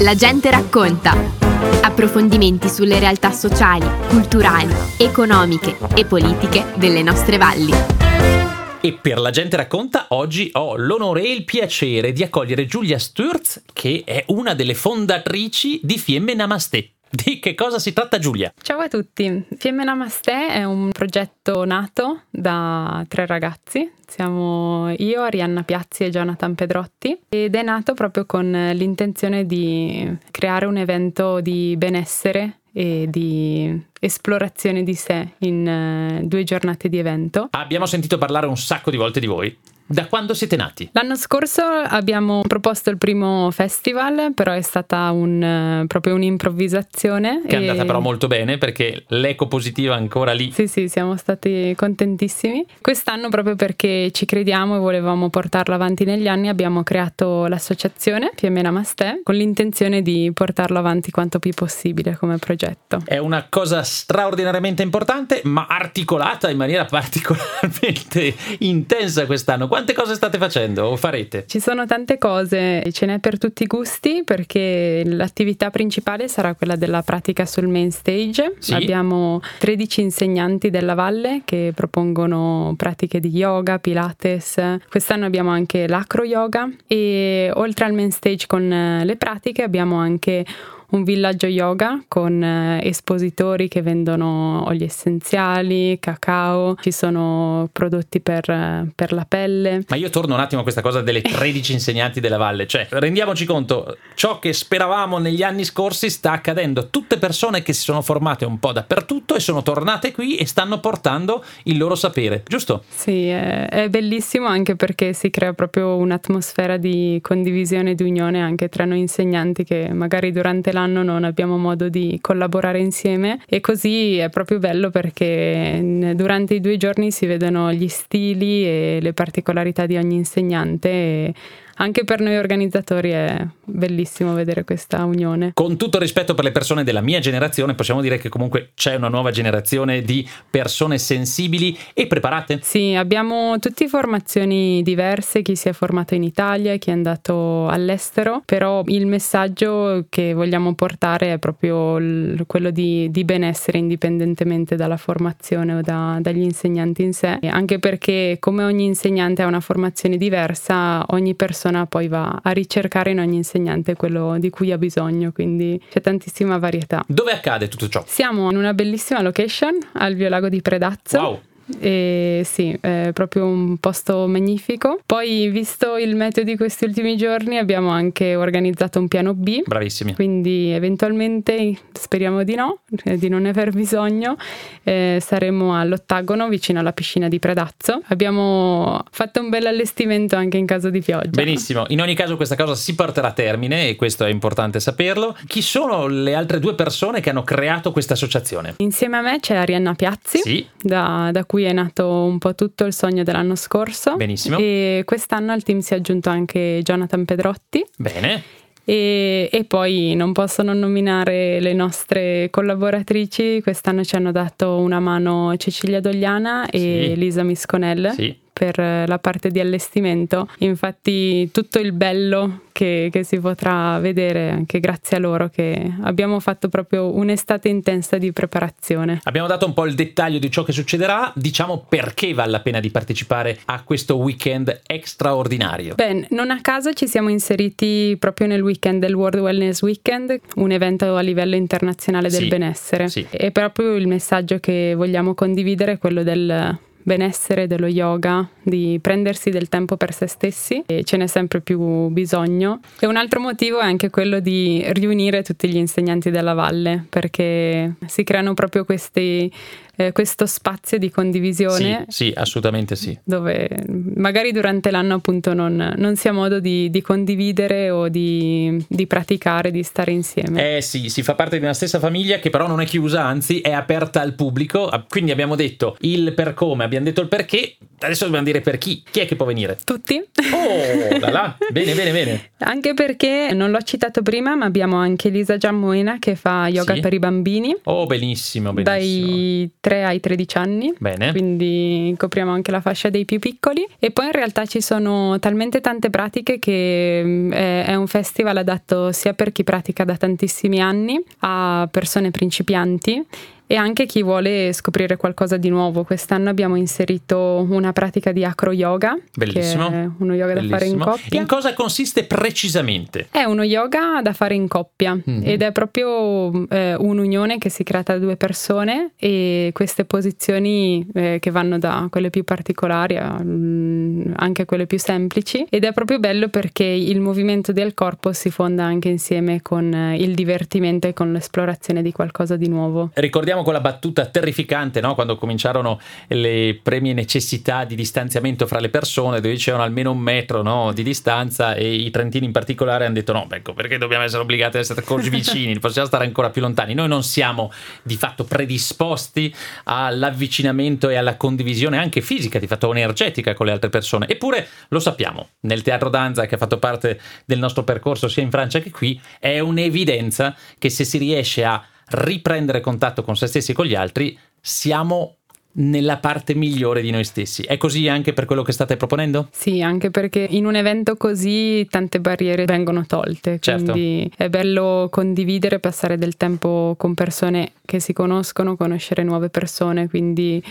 La gente racconta. Approfondimenti sulle realtà sociali, culturali, economiche e politiche delle nostre valli. E per la gente racconta, oggi ho l'onore e il piacere di accogliere Giulia Sturz, che è una delle fondatrici di Fiemme Namaste. Di che cosa si tratta Giulia? Ciao a tutti, Fiemme Namaste è un progetto nato da tre ragazzi, siamo io, Arianna Piazzi e Jonathan Pedrotti ed è nato proprio con l'intenzione di creare un evento di benessere e di esplorazione di sé in uh, due giornate di evento. Abbiamo sentito parlare un sacco di volte di voi. Da quando siete nati? L'anno scorso abbiamo proposto il primo festival, però è stata un, proprio un'improvvisazione. Che è andata però molto bene perché l'eco positiva è ancora lì. Sì, sì, siamo stati contentissimi. Quest'anno, proprio perché ci crediamo e volevamo portarlo avanti negli anni, abbiamo creato l'associazione PM Namaste con l'intenzione di portarlo avanti quanto più possibile come progetto. È una cosa straordinariamente importante, ma articolata in maniera particolarmente intensa quest'anno quante cose state facendo o farete? Ci sono tante cose, ce n'è per tutti i gusti perché l'attività principale sarà quella della pratica sul main stage. Sì. Abbiamo 13 insegnanti della valle che propongono pratiche di yoga, pilates. Quest'anno abbiamo anche l'acro yoga e oltre al main stage con le pratiche abbiamo anche un villaggio yoga con eh, espositori che vendono oli essenziali, cacao, ci sono prodotti per, eh, per, la pelle. Ma io torno un attimo a questa cosa delle 13 insegnanti della valle, cioè rendiamoci conto, ciò che speravamo negli anni scorsi sta accadendo, tutte persone che si sono formate un po' dappertutto e sono tornate qui e stanno portando il loro sapere, giusto? Sì, è, è bellissimo anche perché si crea proprio un'atmosfera di condivisione e di unione anche tra noi insegnanti che magari durante la l'anno non abbiamo modo di collaborare insieme. E così è proprio bello perché durante i due giorni si vedono gli stili e le particolarità di ogni insegnante e anche per noi organizzatori è bellissimo vedere questa unione. Con tutto il rispetto per le persone della mia generazione, possiamo dire che comunque c'è una nuova generazione di persone sensibili e preparate? Sì, abbiamo tutte formazioni diverse, chi si è formato in Italia, chi è andato all'estero, però il messaggio che vogliamo portare è proprio quello di, di, benessere indipendentemente dalla formazione o da, dagli insegnanti in sé, anche perché come ogni insegnante ha una formazione diversa, ogni persona persona poi va a ricercare in ogni insegnante quello di cui ha bisogno, quindi c'è tantissima varietà. Dove accade tutto ciò? Siamo in una bellissima location al Biolago di Predazzo. Wow e sì, è proprio un posto magnifico. Poi, visto il meteo di questi ultimi giorni, abbiamo anche organizzato un piano B. Bravissimi. Quindi, eventualmente, speriamo di no, di non aver bisogno, eh, saremo all'ottagono vicino alla piscina di Predazzo. Abbiamo fatto un bel allestimento anche in caso di pioggia. Benissimo, in ogni caso questa cosa si porterà a termine e questo è importante saperlo. Chi sono le altre due persone che hanno creato questa associazione? Insieme a me c'è Arianna Piazzi, sì. da, da cui cui è nato un po' tutto il sogno dell'anno scorso. Benissimo. E quest'anno al team si è aggiunto anche Jonathan Pedrotti. Bene. E, e, poi non posso non nominare le nostre collaboratrici. Quest'anno ci hanno dato una mano Cecilia Dogliana e sì. Lisa Misconel. Sì per la parte di allestimento. Infatti tutto il bello che, che, si potrà vedere anche grazie a loro che abbiamo fatto proprio un'estate intensa di preparazione. Abbiamo dato un po' il dettaglio di ciò che succederà, diciamo perché vale la pena di partecipare a questo weekend straordinario. Beh, non a caso ci siamo inseriti proprio nel weekend del World Wellness Weekend, un evento a livello internazionale del sì, benessere. Sì. E proprio il messaggio che vogliamo condividere è quello del benessere, dello yoga, di prendersi del tempo per se stessi e ce n'è sempre più bisogno. E un altro motivo è anche quello di riunire tutti gli insegnanti della valle perché si creano proprio questi eh, questo spazio di condivisione. Sì, sì, assolutamente sì. Dove magari durante l'anno appunto non, non si ha modo di, di condividere o di, di, praticare, di stare insieme. Eh sì, si fa parte di una stessa famiglia che però non è chiusa, anzi è aperta al pubblico. Ah, quindi abbiamo detto il per come, abbiamo detto il perché, adesso dobbiamo dire per chi. Chi è che può venire? Tutti. Oh, là là. bene, bene, bene. Anche perché non l'ho citato prima, ma abbiamo anche Lisa Giammoena che fa yoga sì. per i bambini. Oh, benissimo, benissimo. Dai 3 ai 13 anni. Bene. Quindi copriamo anche la fascia dei più piccoli. E poi in realtà ci sono talmente tante pratiche che mm, è un festival adatto sia per chi pratica da tantissimi anni a persone principianti e anche chi vuole scoprire qualcosa di nuovo. Quest'anno abbiamo inserito una pratica di acro yoga, Bellissimo. che è uno yoga Bellissimo. da fare in coppia. In cosa consiste precisamente? È uno yoga da fare in coppia mm-hmm. ed è proprio eh, un'unione che si crea tra due persone e queste posizioni eh, che vanno da quelle più particolari a, mm, anche a quelle più semplici ed è proprio bello perché il movimento del corpo si fonda anche insieme con eh, il divertimento e con l'esplorazione di qualcosa di nuovo. Ricordiamo con la battuta terrificante no? quando cominciarono le premie necessità di distanziamento fra le persone, dove dicevano almeno un metro no? di distanza e i trentini in particolare hanno detto no, ecco, perché dobbiamo essere obbligati ad essere così vicini, possiamo stare ancora più lontani. Noi non siamo di fatto predisposti all'avvicinamento e alla condivisione anche fisica, di fatto energetica con le altre persone. Eppure lo sappiamo, nel teatro danza che ha fatto parte del nostro percorso sia in Francia che qui, è un'evidenza che se si riesce a riprendere contatto con se stessi e con gli altri, siamo nella parte migliore di noi stessi. È così anche per quello che state proponendo? Sì, anche perché in un evento così tante barriere vengono tolte, certo. quindi è bello condividere, passare del tempo con persone che si conoscono, conoscere nuove persone, quindi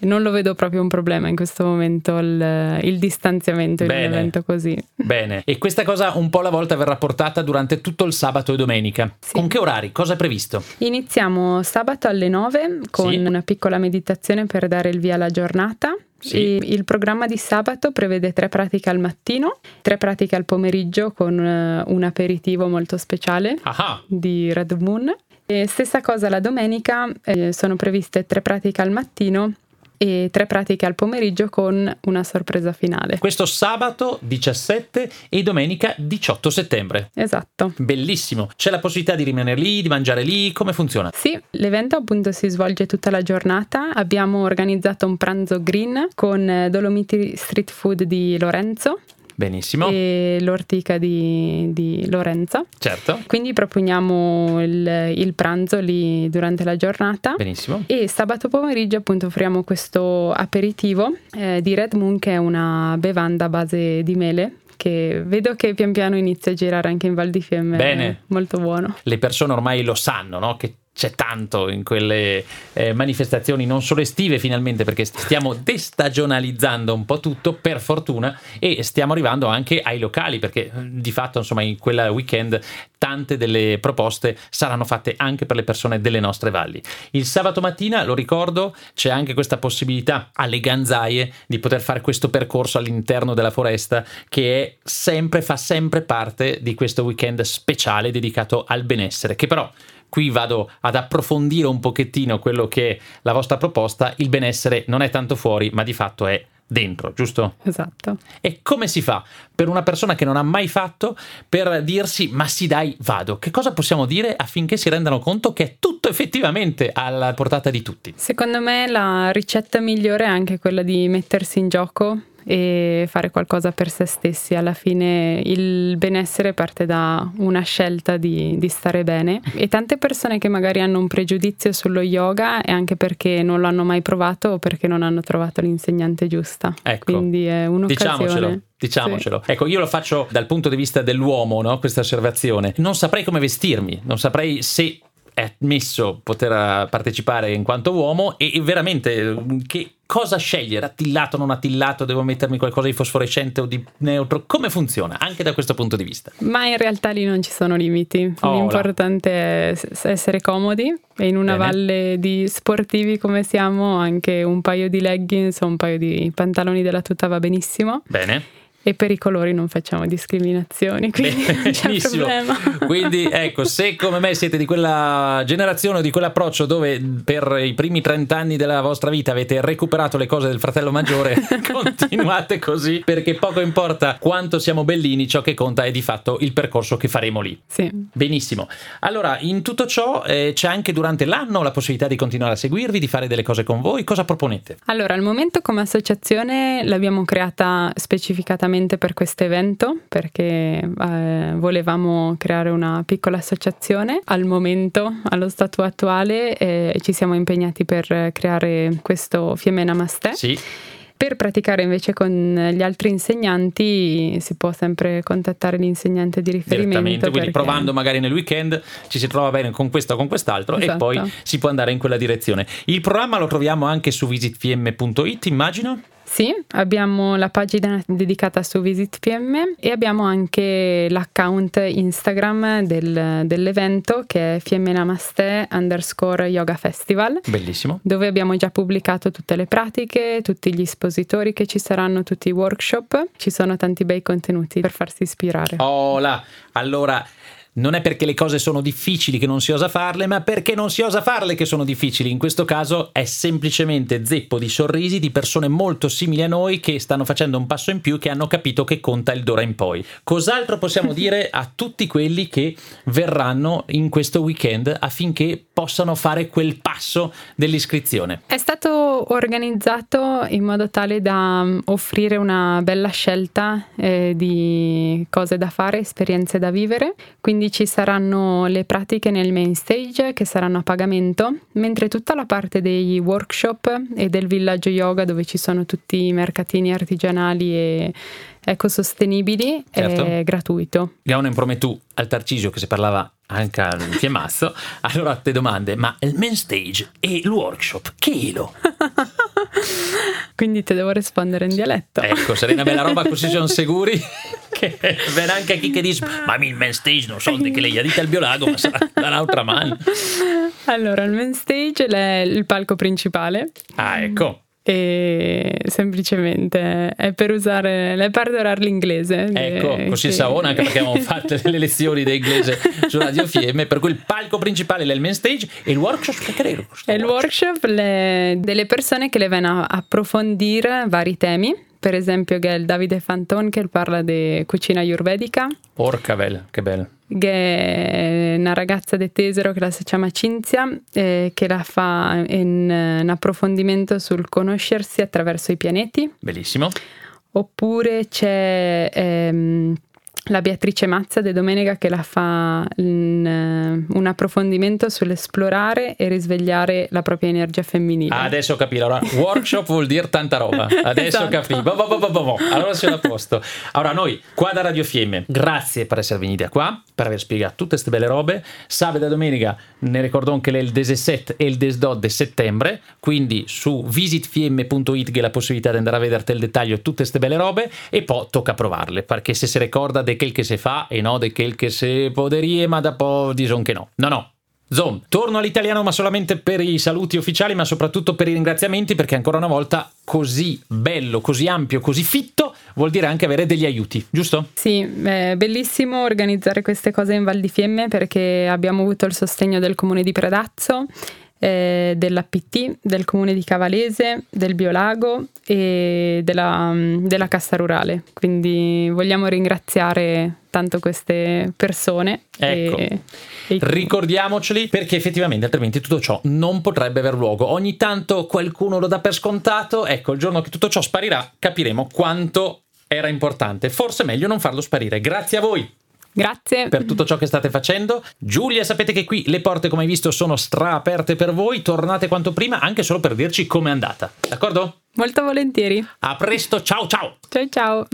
non lo vedo proprio un problema in questo momento il, il distanziamento in un evento così. Bene, e questa cosa un po' alla volta verrà portata durante tutto il sabato e domenica. Sì. Con che orari? Cosa è previsto? Iniziamo sabato alle 9 con sì. una piccola meditazione per dare il via alla giornata. Sì. il programma di sabato prevede tre pratiche al mattino, tre pratiche al pomeriggio con uh, un aperitivo molto speciale Aha. di Red Moon. E stessa cosa la domenica, eh, sono previste tre pratiche al mattino e tre pratiche al pomeriggio con una sorpresa finale. Questo sabato 17 e domenica 18 settembre. Esatto. Bellissimo. C'è la possibilità di rimanere lì, di mangiare lì, come funziona? Sì, l'evento appunto si svolge tutta la giornata. Abbiamo organizzato un pranzo green con Dolomiti Street Food di Lorenzo Benissimo. E l'ortica di, di Lorenza. Certo. Quindi proponiamo il, il, pranzo lì durante la giornata. Benissimo. E sabato pomeriggio appunto offriamo questo aperitivo eh, di Red Moon che è una bevanda a base di mele che vedo che pian piano inizia a girare anche in Val di Fiemme. Bene. Molto buono. Le persone ormai lo sanno, no? Che c'è tanto in quelle eh, manifestazioni non solo estive finalmente perché stiamo destagionalizzando un po' tutto per fortuna e stiamo arrivando anche ai locali perché eh, di fatto insomma in quella weekend tante delle proposte saranno fatte anche per le persone delle nostre valli. Il sabato mattina, lo ricordo, c'è anche questa possibilità alle ganzaie di poter fare questo percorso all'interno della foresta che è sempre, fa sempre parte di questo weekend speciale dedicato al benessere che però qui vado ad approfondire un pochettino quello che è la vostra proposta, il benessere non è tanto fuori, ma di fatto è dentro, giusto? Esatto. E come si fa per una persona che non ha mai fatto per dirsi ma sì dai vado? Che cosa possiamo dire affinché si rendano conto che è tutto effettivamente alla portata di tutti? Secondo me la ricetta migliore è anche quella di mettersi in gioco e fare qualcosa per se stessi. Alla fine il benessere parte da una scelta di, di, stare bene e tante persone che magari hanno un pregiudizio sullo yoga è anche perché non l'hanno mai provato o perché non hanno trovato l'insegnante giusta. Ecco, Quindi è un'occasione. Diciamocelo. Diciamocelo. Sì. Ecco, io lo faccio dal punto di vista dell'uomo, no? questa osservazione. Non saprei come vestirmi, non saprei se è ammesso poter partecipare in quanto uomo e veramente che cosa scegliere? Attillato, non attillato? Devo mettermi qualcosa di fosforescente o di neutro? Come funziona anche da questo punto di vista? Ma in realtà lì non ci sono limiti. Oh, L'importante là. è essere comodi e in una Bene. valle di sportivi come siamo anche un paio di leggings o un paio di pantaloni della tuta va benissimo. Bene E per i colori non facciamo discriminazioni, quindi problema. Quindi ecco, se come me siete di quella generazione o di quell'approccio dove per i primi 30 anni della vostra vita avete recuperato le cose del fratello maggiore, continuate così perché poco importa quanto siamo bellini, ciò che conta è di fatto il percorso che faremo lì. Sì. Benissimo. Allora, in tutto ciò eh, c'è anche durante l'anno la possibilità di continuare a seguirvi, di fare delle cose con voi. Cosa proponete? Allora, al momento come associazione l'abbiamo creata specificatamente per questo evento perché eh, volevamo creare una piccola associazione. Al momento, allo stato attuale, eh, ci siamo impegnati per creare questo Fiemme Namaste. Sì. Per praticare invece con gli altri insegnanti si può sempre contattare l'insegnante di riferimento. Quindi perché... provando magari nel weekend ci si trova bene con questo o con quest'altro esatto. e poi si può andare in quella direzione. Il programma lo troviamo anche su visitfm.it immagino? Sì, abbiamo la pagina dedicata su Visit PM e abbiamo anche l'account Instagram del, dell'evento che è Namaste underscore Yoga Festival. Bellissimo. Dove abbiamo già pubblicato tutte le pratiche, tutti gli espositori che ci saranno, tutti i workshop. Ci sono tanti bei contenuti per farsi ispirare. Là, allora non è perché le cose sono difficili che non si osa farle, ma perché non si osa farle che sono difficili. In questo caso è semplicemente zeppo di sorrisi di persone molto simili a noi che stanno facendo un passo in più, che hanno capito che conta il d'ora in poi. Cos'altro possiamo dire a tutti quelli che verranno in questo weekend affinché possano fare quel passo dell'iscrizione? È stato organizzato in modo tale da mm, offrire una bella scelta eh, di cose da fare, esperienze da vivere. Quindi ci saranno le pratiche nel main stage che saranno a pagamento, mentre tutta la parte dei workshop e del villaggio yoga dove ci sono tutti i mercatini artigianali e ecosostenibili certo. è gratuito. Gauno promettu al Tarcisio che si parlava anche al Fiemazzo, allora te domande, ma il main stage e il workshop, che lo? Quindi te devo rispondere in dialetto. Ecco, sarà una bella roba così siamo sicuri che verrà anche chi che dice, ma il main stage non so di che lei ha dito al biolago, ma sarà dall'altra mano. Allora, il main stage è il palco principale. Ah, ecco e semplicemente è per usare è per adorare l'inglese ecco che... così saona anche perché abbiamo fatto le lezioni di inglese su Radio Fiemme per cui il palco principale è il main stage e il workshop che credo è il workshop le, delle persone che le vengono a approfondire vari temi per esempio che è il Davide Fanton che parla di cucina ayurvedica porca bella che bello che è una ragazza di Tesero che la si chiama Cinzia eh, che la fa in, in approfondimento sul conoscersi attraverso i pianeti. Bellissimo. Oppure c'è ehm, la Beatrice Mazza de Domenica che la fa in, uh, un approfondimento sull'esplorare e risvegliare la propria energia femminile. Ah, adesso ho capito. Allora, workshop vuol dire tanta roba. Adesso esatto. capito. Bo, bo, bo, bo, Allora siamo a posto. Allora, noi qua da Radio Fiemme, grazie per essere venuti qua, per aver spiegato tutte queste belle robe. Sabato e domenica ne ricordo anche il 17 e il 18 di settembre, quindi su visitfiemme.it che è la possibilità di andare a vedere il dettaglio tutte queste belle robe e poi tocca provarle, perché se si ricorda de quel che si fa e no di quel che si poderie, ma da po' dison che no. No, no. Zom, torno all'italiano ma solamente per i saluti ufficiali, ma soprattutto per i ringraziamenti, perché ancora una volta così bello, così ampio, così fitto vuol dire anche avere degli aiuti, giusto? Sì, è bellissimo organizzare queste cose in Val di Fiemme perché abbiamo avuto il sostegno del comune di Predazzo eh, dell'APT, del comune di Cavalese, del Biolago e della, della Cassa Rurale. Quindi vogliamo ringraziare tanto queste persone. Ecco. E, e... Ricordiamoceli perché effettivamente altrimenti tutto ciò non potrebbe aver luogo. Ogni tanto qualcuno lo dà per scontato, ecco il giorno che tutto ciò sparirà capiremo quanto era importante. Forse è meglio non farlo sparire. Grazie a voi. Grazie. Per tutto ciò che state facendo. Giulia, sapete che qui le porte, come hai visto, sono straaperte per voi. Tornate quanto prima, anche solo per dirci com'è andata. D'accordo? Molto volentieri. A presto, ciao ciao. Ciao ciao.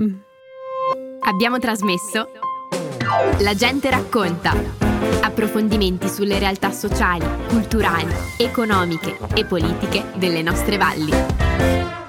Abbiamo trasmesso La gente racconta. Approfondimenti sulle realtà sociali, culturali, economiche e politiche delle nostre valli.